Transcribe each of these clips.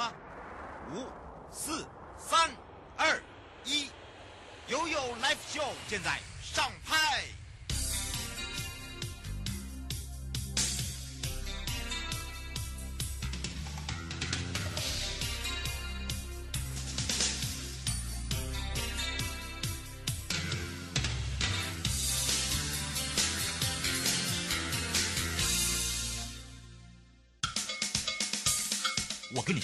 吗？五、四、三、二、一，悠悠 Live Show 现在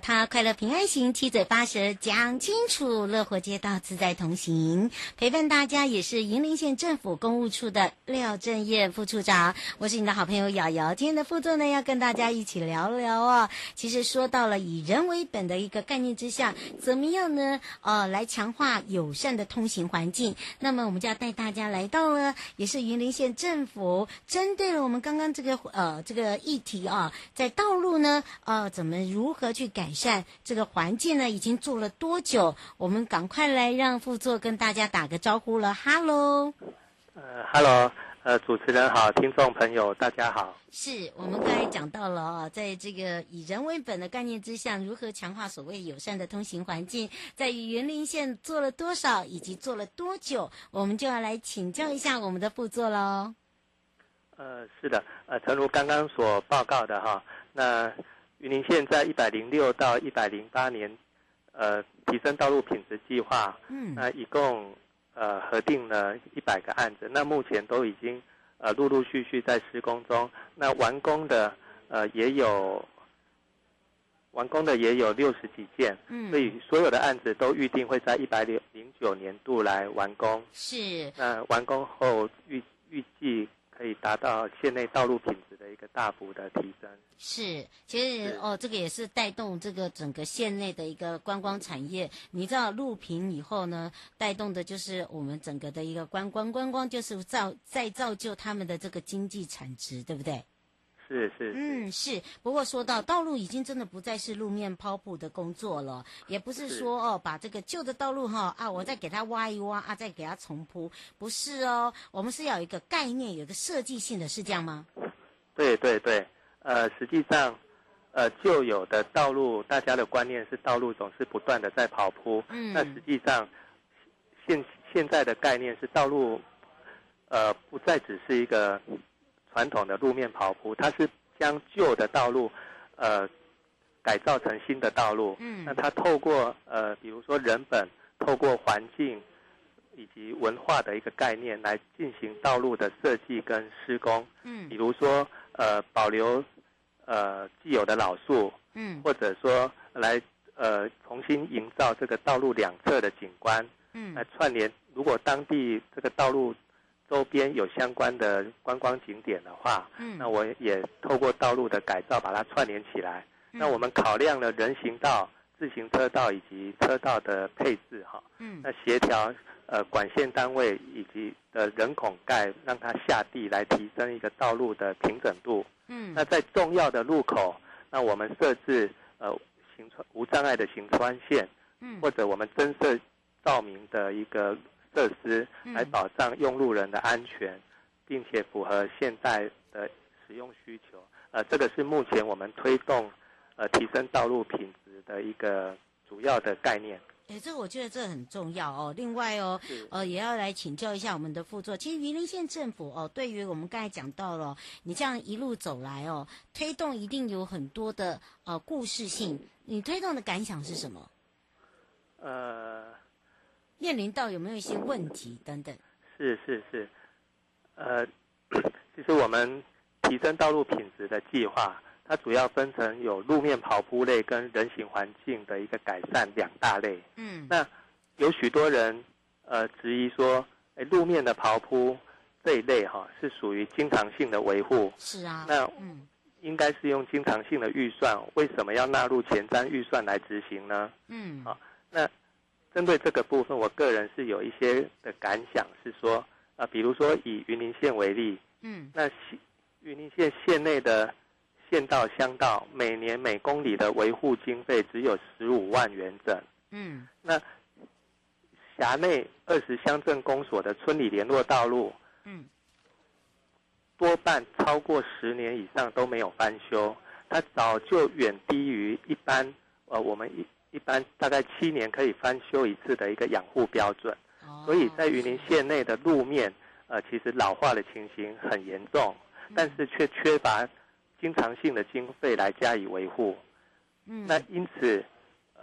他，快乐平安行，七嘴八舌讲清楚，乐活街道自在同行，陪伴大家也是云林县政府公务处的廖振燕副处长，我是你的好朋友瑶瑶。今天的副座呢，要跟大家一起聊聊哦。其实说到了以人为本的一个概念之下，怎么样呢？呃，来强化友善的通行环境。那么我们就要带大家来到了，也是云林县政府针对了我们刚刚这个呃这个议题啊，在道路呢呃怎么如何。去改善这个环境呢？已经做了多久？我们赶快来让副座跟大家打个招呼了。Hello，呃，Hello，呃，主持人好，听众朋友大家好。是我们刚才讲到了啊，在这个以人为本的概念之下，如何强化所谓友善的通行环境，在云林县做了多少，以及做了多久？我们就要来请教一下我们的副座喽。呃，是的，呃，诚如刚刚所报告的哈，那。云林县在一百零六到一百零八年，呃，提升道路品质计划，嗯，那一共呃核定了一百个案子，那目前都已经呃陆陆续续在施工中，那完工的呃也有完工的也有六十几件，嗯，所以所有的案子都预定会在一百零零九年度来完工，是，那完工后预预计可以达到县内道路品质的一个大幅的提升。是，其实哦，这个也是带动这个整个县内的一个观光产业。你知道路平以后呢，带动的就是我们整个的一个观光，观光就是造再造就他们的这个经济产值，对不对？是是，嗯是。不过说到道路已经真的不再是路面抛铺的工作了，也不是说哦把这个旧的道路哈啊我再给它挖一挖啊再给它重铺，不是哦，我们是要有一个概念，有一个设计性的，是这样吗？对对对。呃，实际上，呃，旧有的道路，大家的观念是道路总是不断的在跑铺。嗯。那实际上，现现在的概念是道路，呃，不再只是一个传统的路面跑铺，它是将旧的道路，呃，改造成新的道路。嗯。那它透过呃，比如说人本，透过环境以及文化的一个概念来进行道路的设计跟施工。嗯。比如说。呃，保留呃既有的老树，嗯，或者说来呃重新营造这个道路两侧的景观，嗯，来串联。如果当地这个道路周边有相关的观光景点的话，嗯，那我也透过道路的改造把它串联起来。嗯，那我们考量了人行道、自行车道以及车道的配置，哈，嗯，那协调。呃，管线单位以及呃人孔盖，让它下地来提升一个道路的平整度。嗯，那在重要的路口，那我们设置呃行穿无障碍的行穿线，嗯，或者我们增设照明的一个设施，来保障用路人的安全，并且符合现代的使用需求。呃，这个是目前我们推动呃提升道路品质的一个主要的概念。哎，这个我觉得这很重要哦。另外哦，呃，也要来请教一下我们的副座。其实云林县政府哦，对于我们刚才讲到了，你这样一路走来哦，推动一定有很多的呃故事性。你推动的感想是什么？呃，面临到有没有一些问题等等？是是是，呃，其实我们提升道路品质的计划。它主要分成有路面跑铺类跟人行环境的一个改善两大类。嗯，那有许多人呃质疑说，哎，路面的跑铺这一类哈、哦、是属于经常性的维护。是啊。那嗯，应该是用经常性的预算，为什么要纳入前瞻预算来执行呢？嗯。好、哦，那针对这个部分，我个人是有一些的感想，是说啊、呃，比如说以云林县为例，嗯，那云林县县内的。县道、乡道每年每公里的维护经费只有十五万元整。嗯，那辖内二十乡镇公所的村里联络道路，嗯，多半超过十年以上都没有翻修，它早就远低于一般呃我们一一般大概七年可以翻修一次的一个养护标准。哦，所以在云林县内的路面呃其实老化的情形很严重，但是却缺乏经常性的经费来加以维护。嗯，那因此。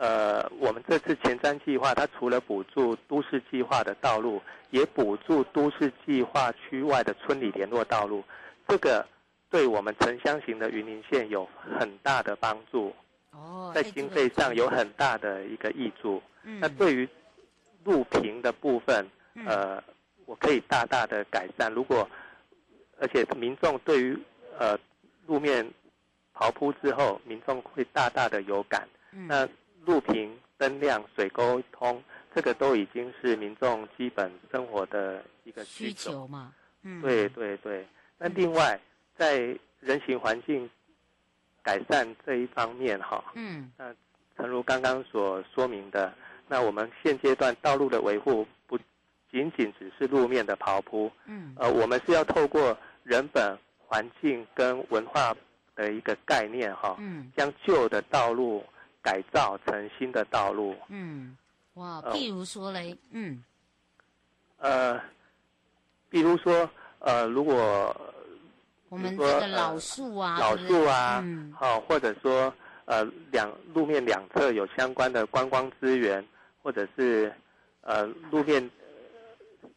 呃，我们这次前瞻计划，它除了补助都市计划的道路，也补助都市计划区外的村里联络道路，这个对我们城乡型的云林县有很大的帮助。哦，在经费上有很大的一个挹注。嗯，那对于路平的部分，呃，我可以大大的改善。如果而且民众对于呃路面刨铺之后，民众会大大的有感。嗯，那。路平灯亮、水沟通，这个都已经是民众基本生活的一个需求，需求嘛。嗯，对对对。那另外，在人行环境改善这一方面，哈，嗯，那诚如刚刚所说明的，那我们现阶段道路的维护不仅仅只是路面的刨铺，嗯，呃，我们是要透过人本、环境跟文化的一个概念，哈，嗯，将旧的道路。改造成新的道路。嗯，哇，譬如说嘞，嗯，呃，比如说，呃，如果我们这个老树啊，老树啊，嗯，好，或者说，呃，两路面两侧有相关的观光资源，或者是呃路面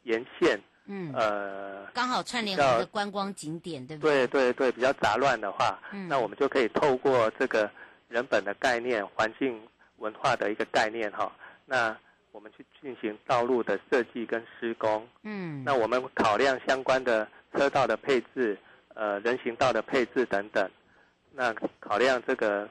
沿线，嗯，呃，刚好串联的观光景点，对不对？对对对，比较杂乱的话，嗯，那我们就可以透过这个。人本的概念、环境文化的一个概念哈，那我们去进行道路的设计跟施工，嗯，那我们考量相关的车道的配置、呃人行道的配置等等，那考量这个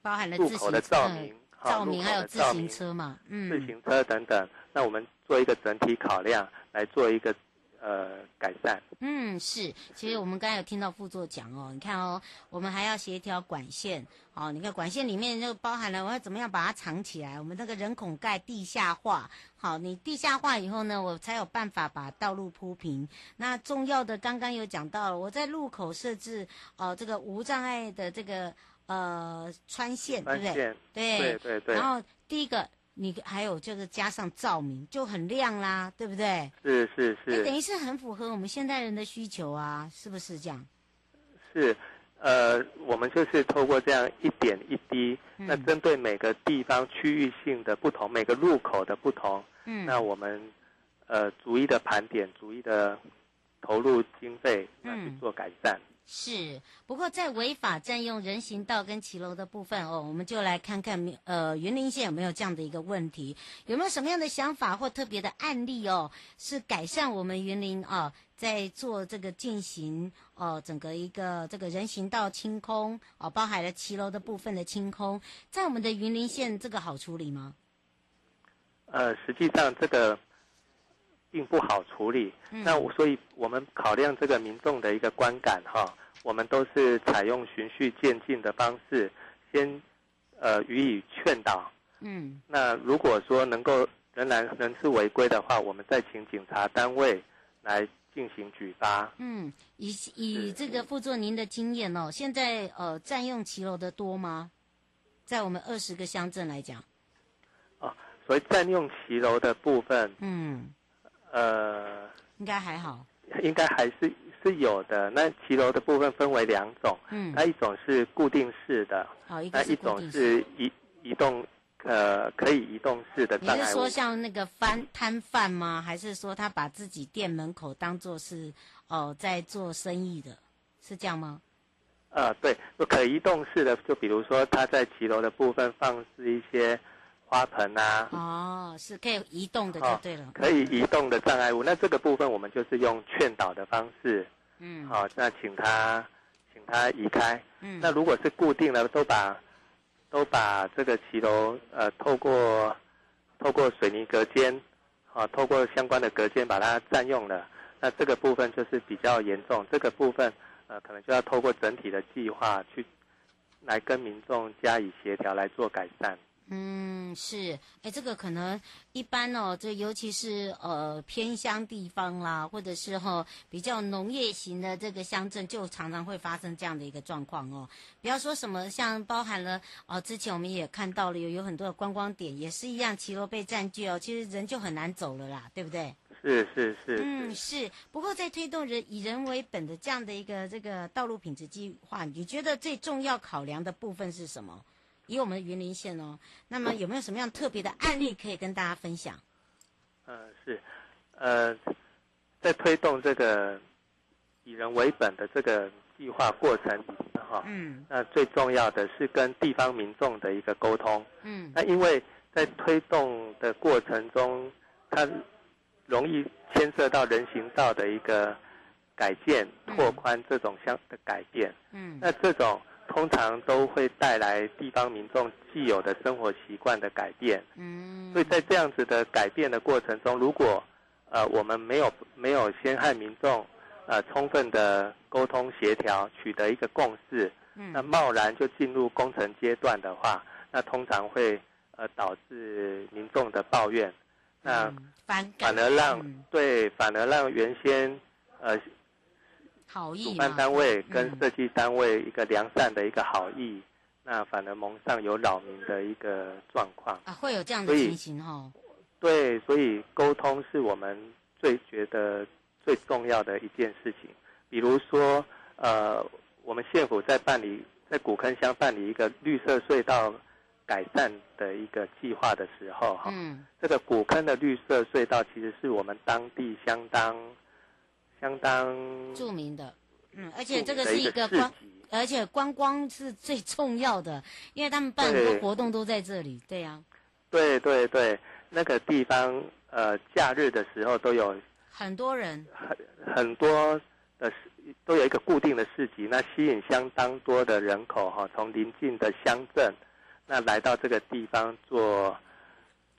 包含了路口的照明、照明还有自行车嘛，嗯，自行车等等，那我们做一个整体考量来做一个。呃，改善。嗯，是。其实我们刚才有听到副座讲哦，你看哦，我们还要协调管线。哦，你看管线里面就包含了我要怎么样把它藏起来。我们那个人孔盖地下化，好，你地下化以后呢，我才有办法把道路铺平。那重要的刚刚有讲到了，我在路口设置哦，这个无障碍的这个呃穿线，穿线，对不对？对对对，对。然后第一个。你还有就是加上照明就很亮啦，对不对？是是是。欸，等于是很符合我们现代人的需求啊，是不是这样？是，呃，我们就是透过这样一点一滴，嗯、那针对每个地方区域性的不同，每个路口的不同，嗯，那我们呃逐一的盘点，逐一的投入经费，那去做改善。嗯是，不过在违法占用人行道跟骑楼的部分哦，我们就来看看，呃，云林县有没有这样的一个问题，有没有什么样的想法或特别的案例哦，是改善我们云林啊，在做这个进行哦，整个一个这个人行道清空哦，包含了骑楼的部分的清空，在我们的云林县这个好处理吗？呃，实际上这个。并不好处理，嗯、那我所以我们考量这个民众的一个观感哈，我们都是采用循序渐进的方式，先呃予以劝导，嗯，那如果说能够仍然仍是违规的话，我们再请警察单位来进行举发。嗯，以以这个副座您的经验哦，现在呃占用骑楼的多吗？在我们二十个乡镇来讲，哦，所以占用骑楼的部分，嗯。呃，应该还好，应该还是是有的。那骑楼的部分分为两种，嗯，那一种是固定式的，好，一那一种是移移动，呃，可以移动式的障碍。你是说像那个翻摊贩吗？还是说他把自己店门口当做是哦、呃、在做生意的，是这样吗？呃，对，就可移动式的，就比如说他在骑楼的部分放置一些。花盆啊，哦，是可以移动的，就对了。哦，可以移动的障碍物，那这个部分我们就是用劝导的方式，嗯，好，那请他，请他移开。嗯，那如果是固定的，都把，都把这个骑楼，呃，透过，透过水泥隔间，啊，透过相关的隔间把它占用了，那这个部分就是比较严重，这个部分，呃，可能就要透过整体的计划去，来跟民众加以协调来做改善。嗯，是，哎，这个可能一般哦，这尤其是呃偏乡地方啦，或者是哈、哦、比较农业型的这个乡镇，就常常会发生这样的一个状况哦。不要说什么，像包含了哦，之前我们也看到了有有很多的观光点，也是一样，骑楼被占据哦，其实人就很难走了啦，对不对？是是是，嗯是。不过在推动人以人为本的这样的一个这个道路品质计划，你觉得最重要考量的部分是什么？以我们的云林县哦，那么有没有什么样特别的案例可以跟大家分享？嗯，是，呃，在推动这个以人为本的这个计划过程里面哈，嗯，那最重要的是跟地方民众的一个沟通，嗯，那因为在推动的过程中，它容易牵涉到人行道的一个改建、拓宽这种相的改变，嗯，那这种。通常都会带来地方民众既有的生活习惯的改变，嗯，所以在这样子的改变的过程中，如果呃我们没有没有先和民众呃充分的沟通协调，取得一个共识，嗯，那贸然就进入工程阶段的话，那通常会呃导致民众的抱怨，那反反而让、嗯、对反而让原先呃。好意，主办单位跟设计单位一个良善的一个好意，嗯、那反而蒙上有扰民的一个状况啊，会有这样的情形哈。对，所以沟通是我们最觉得最重要的一件事情。比如说，呃，我们县府在办理在古坑乡办理一个绿色隧道改善的一个计划的时候，哈，嗯，这个古坑的绿色隧道其实是我们当地相当。相当著名的，嗯，而且这个是一个观，而且观光是最重要的，因为他们办很多活动都在这里，对呀、啊。对对对，那个地方呃，假日的时候都有很多人，很很多的都有一个固定的市集，那吸引相当多的人口哈，从邻近的乡镇那来到这个地方做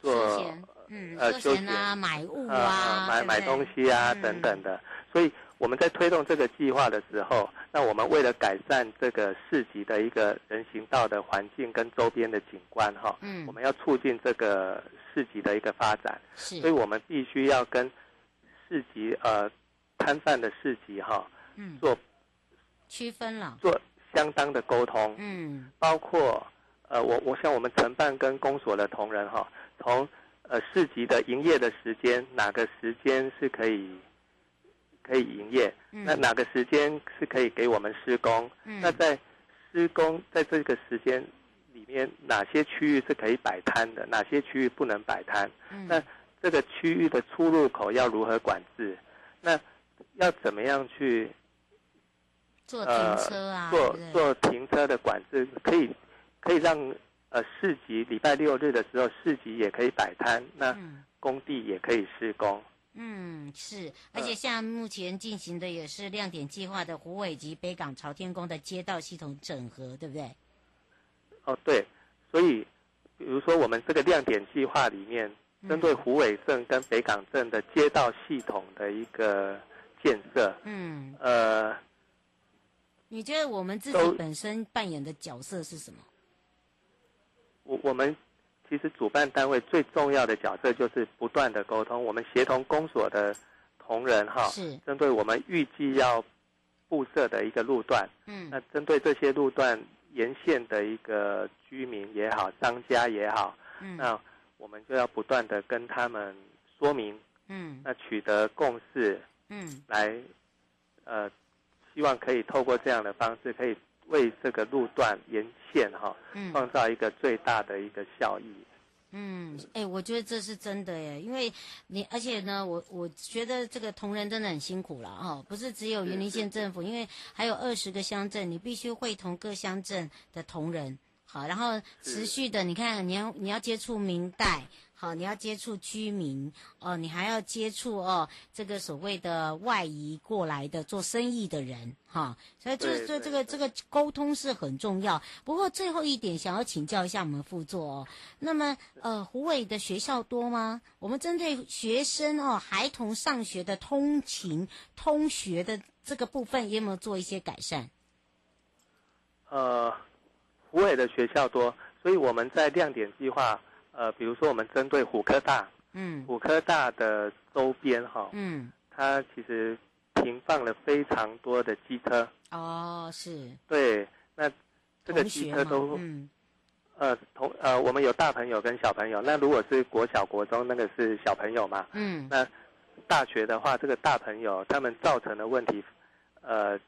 做嗯呃休闲啊，买物啊，买买东西啊、嗯、等等的。所以我们在推动这个计划的时候，那我们为了改善这个市集的一个人行道的环境跟周边的景观，哈，嗯，我们要促进这个市集的一个发展，是，所以我们必须要跟市集呃摊贩的市集哈，嗯，做区分了，做相当的沟通，嗯，包括呃我我像我们承办跟公所的同仁哈，从呃市集的营业的时间，哪个时间是可以。可以营业，那哪个时间是可以给我们施工？嗯、那在施工在这个时间里面，哪些区域是可以摆摊的？哪些区域不能摆摊？嗯、那这个区域的出入口要如何管制？那要怎么样去做停车啊？做做停车的管制，可以可以让呃市集礼拜六日的时候市集也可以摆摊，那工地也可以施工。嗯，是，而且像目前进行的也是亮点计划的湖尾及北港朝天宫的街道系统整合，对不对？哦，对，所以比如说我们这个亮点计划里面，针对湖尾镇跟北港镇的街道系统的一个建设，嗯，呃，你觉得我们自己本身扮演的角色是什么？我我们。其实主办单位最重要的角色就是不断的沟通，我们协同公所的同仁哈，是。针对我们预计要布设的一个路段，嗯，那针对这些路段沿线的一个居民也好，商家也好，嗯，那我们就要不断的跟他们说明，嗯，那取得共识，嗯，来，呃，希望可以透过这样的方式可以。为这个路段沿线哈，创造一个最大的一个效益。嗯，哎、欸，我觉得这是真的耶，因为你而且呢，我我觉得这个同仁真的很辛苦了哈，不是只有云林县政府，因为还有二十个乡镇，你必须会同各乡镇的同仁，好，然后持续的，你看你要你要接触明代。好，你要接触居民哦，你还要接触哦，这个所谓的外移过来的做生意的人哈，所以这这这个这个沟通是很重要。不过最后一点，想要请教一下我们副座哦，那么呃，虎尾的学校多吗？我们针对学生哦，孩童上学的通勤通学的这个部分，有没有做一些改善？呃，虎尾的学校多。所以我们在亮点计划，呃，比如说我们针对虎科大，嗯，虎科大的周边哈，嗯，它其实停放了非常多的机车。哦，是。对，那这个机车都，嗯，呃，同呃，我们有大朋友跟小朋友。那如果是国小、国中，那个是小朋友嘛？嗯，那大学的话，这个大朋友他们造成的问题，呃。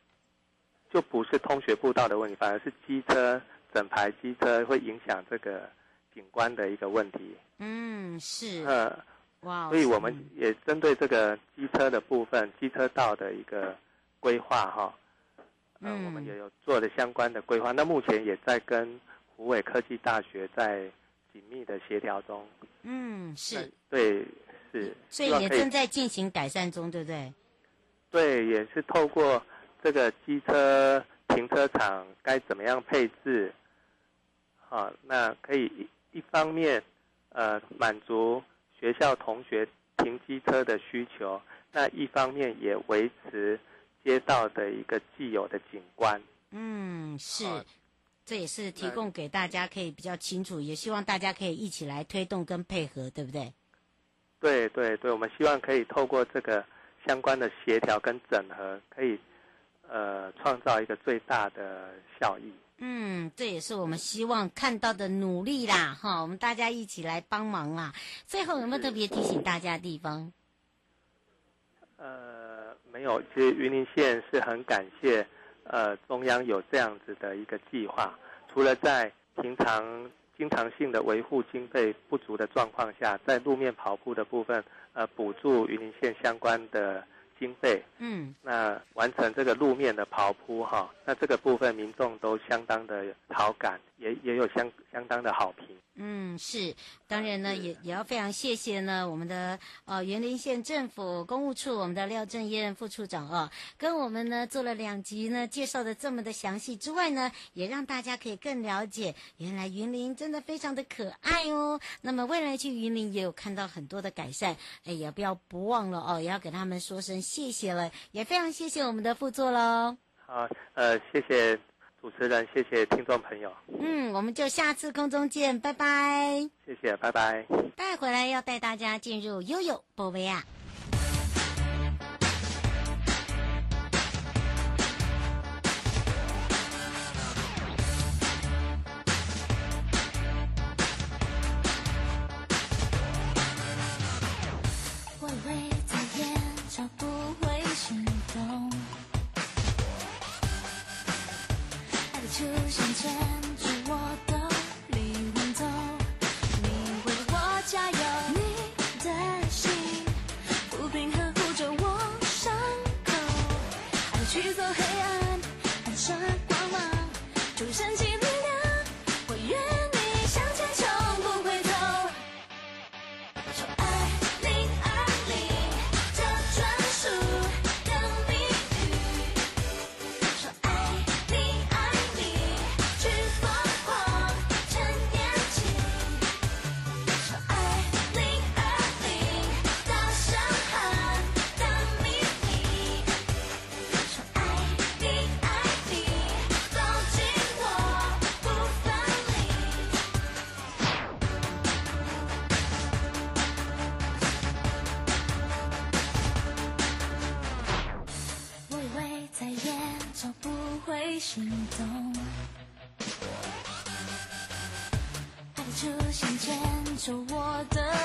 就不是通学步道的问题，反而是机车整排机车会影响这个景观的一个问题。嗯，是。呃，哇，所以我们也针对这个机车的部分，机车道的一个规划哈，呃，嗯，我们也有做了相关的规划。那目前也在跟湖北科技大学在紧密的协调中。嗯，是。对，是。所以也正在进行改善中，对不对？对，也是透过。这个机车停车场该怎么样配置？好，那可以一一方面，呃，满足学校同学停机车的需求，那一方面也维持街道的一个既有的景观。嗯，是，这也是提供给大家可以比较清楚，也希望大家可以一起来推动跟配合，对不对？对对对，我们希望可以透过这个相关的协调跟整合，可以。呃，创造一个最大的效益。嗯，这也是我们希望看到的努力啦，哈，我们大家一起来帮忙啦。最后有没有特别提醒大家的地方？呃，没有，其实云林县是很感谢，呃，中央有这样子的一个计划。除了在平常经常性的维护经费不足的状况下，在路面跑步的部分，呃，补助云林县相关的。经费，嗯，那完成这个路面的刨铺哈，那这个部分民众都相当的好感，也也有相相当的好评。嗯，是，当然呢，也也要非常谢谢呢，我们的呃云林县政府公务处我们的廖正燕副处长哦，跟我们呢做了两集呢，介绍的这么的详细之外呢，也让大家可以更了解，原来云林真的非常的可爱哦。那么未来去云林也有看到很多的改善，哎，也不要不忘了哦，也要给他们说声谢谢了，也非常谢谢我们的副座喽。好，呃，谢谢。主持人，谢谢听众朋友。嗯，我们就下次空中见，拜拜。谢谢，拜拜。带回来要带大家进入悠悠宝贝啊。出现牵住我的。想牵着我的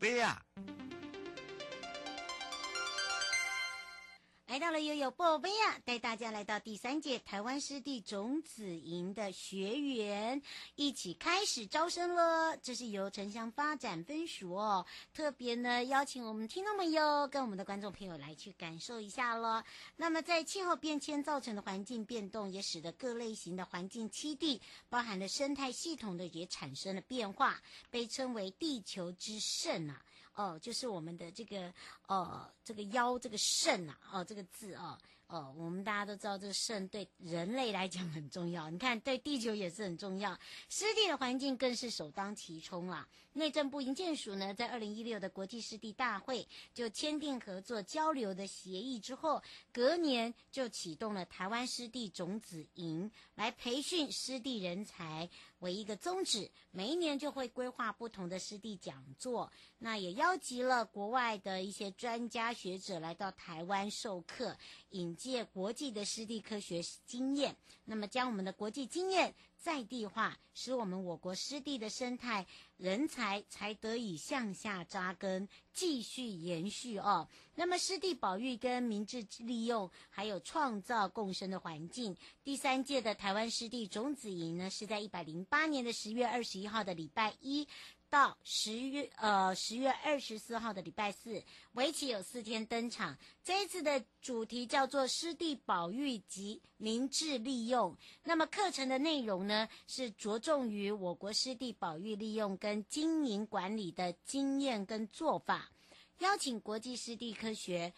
对呀。到了悠悠宝贝啊，带大家来到第三届台湾湿地种子营的学员，一起开始招生了。这是由城乡发展分署哦，特别呢邀请我们听众朋友跟我们的观众朋友来去感受一下喽。那么在气候变迁造成的环境变动，也使得各类型的环境栖地，包含了生态系统的也产生了变化，被称为地球之肾啊。哦，就是我们的这个呃，这个腰这个肾啊，哦，这个字。哦哦，我们大家都知道，这个肾对人类来讲很重要。你看，对地球也是很重要，湿地的环境更是首当其冲啦。内政部营建署呢，在二零一六的国际湿地大会就签订合作交流的协议之后，隔年就启动了台湾湿地种子营，来培训湿地人才为一个宗旨。每一年就会规划不同的湿地讲座，那也邀集了国外的一些专家学者来到台湾授课，引。借国际的湿地科学经验，那么将我们的国际经验在地化，使我们我国湿地的生态人才才得以向下扎根，继续延续哦。那么湿地保育跟明智利用，还有创造共生的环境。第三届的台湾湿地种子营呢，是在一百零八年的十月二十一号的礼拜一。到十月呃十月二十四号的礼拜四，为期有四天登场。这一次的主题叫做湿地保育及明智利用。那么课程的内容呢，呢是着重于我国湿地保育利用跟经营管理的经验跟做法，邀请国际湿地科学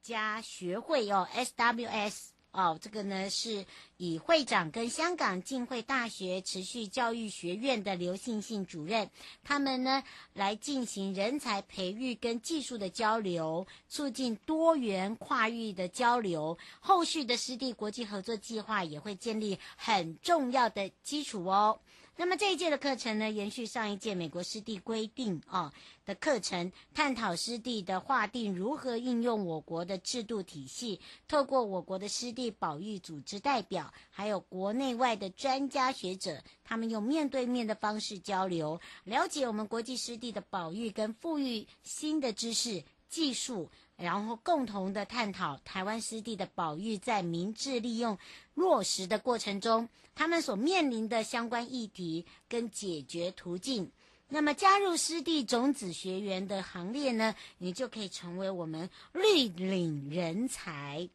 家学会哦 SWS。哦，这个呢是以会长跟香港浸会大学持续教育学院的刘信信主任，他们呢来进行人才培育跟技术的交流，促进多元跨域的交流。后续的湿地国际合作计划也会建立很重要的基础哦。那么这一届的课程呢，延续上一届美国湿地规定哦的课程，探讨湿地的划定如何应用我国的制度体系，透过我国的湿地保育组织代表，还有国内外的专家学者，他们用面对面的方式交流，了解我们国际湿地的保育跟富裕新的知识技术。然后共同的探讨台湾湿地的保育在明智利用落实的过程中，他们所面临的相关议题跟解决途径。那么加入湿地种子学员的行列呢，你就可以成为我们绿领人才。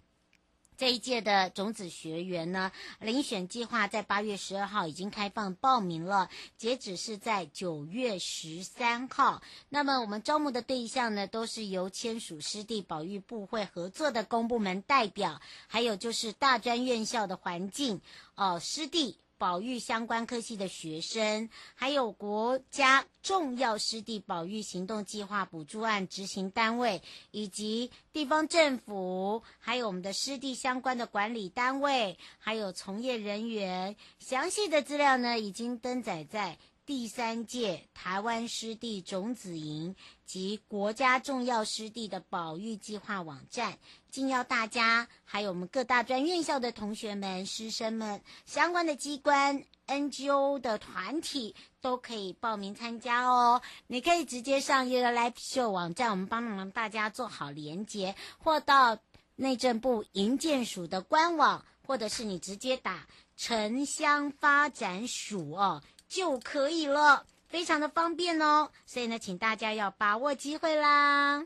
这一届的种子学员呢，遴选计划在八月十二号已经开放报名了，截止是在九月十三号。那么我们招募的对象呢，都是由签署湿地保育部会合作的公部门代表，还有就是大专院校的环境哦，湿地。保育相关科系的学生，还有国家重要湿地保育行动计划补助案执行单位，以及地方政府，还有我们的湿地相关的管理单位，还有从业人员，详细的资料呢，已经登载在。第三届台湾湿地种子营及国家重要湿地的保育计划网站，敬邀大家，还有我们各大专院校的同学们、师生们，相关的机关、NGO 的团体都可以报名参加哦。你可以直接上悠悠 Live Show 网站，我们帮忙大家做好连结，或到内政部营建署的官网，或者是你直接打城乡发展署哦。就可以了，非常的方便哦，所以呢，请大家要把握机会啦。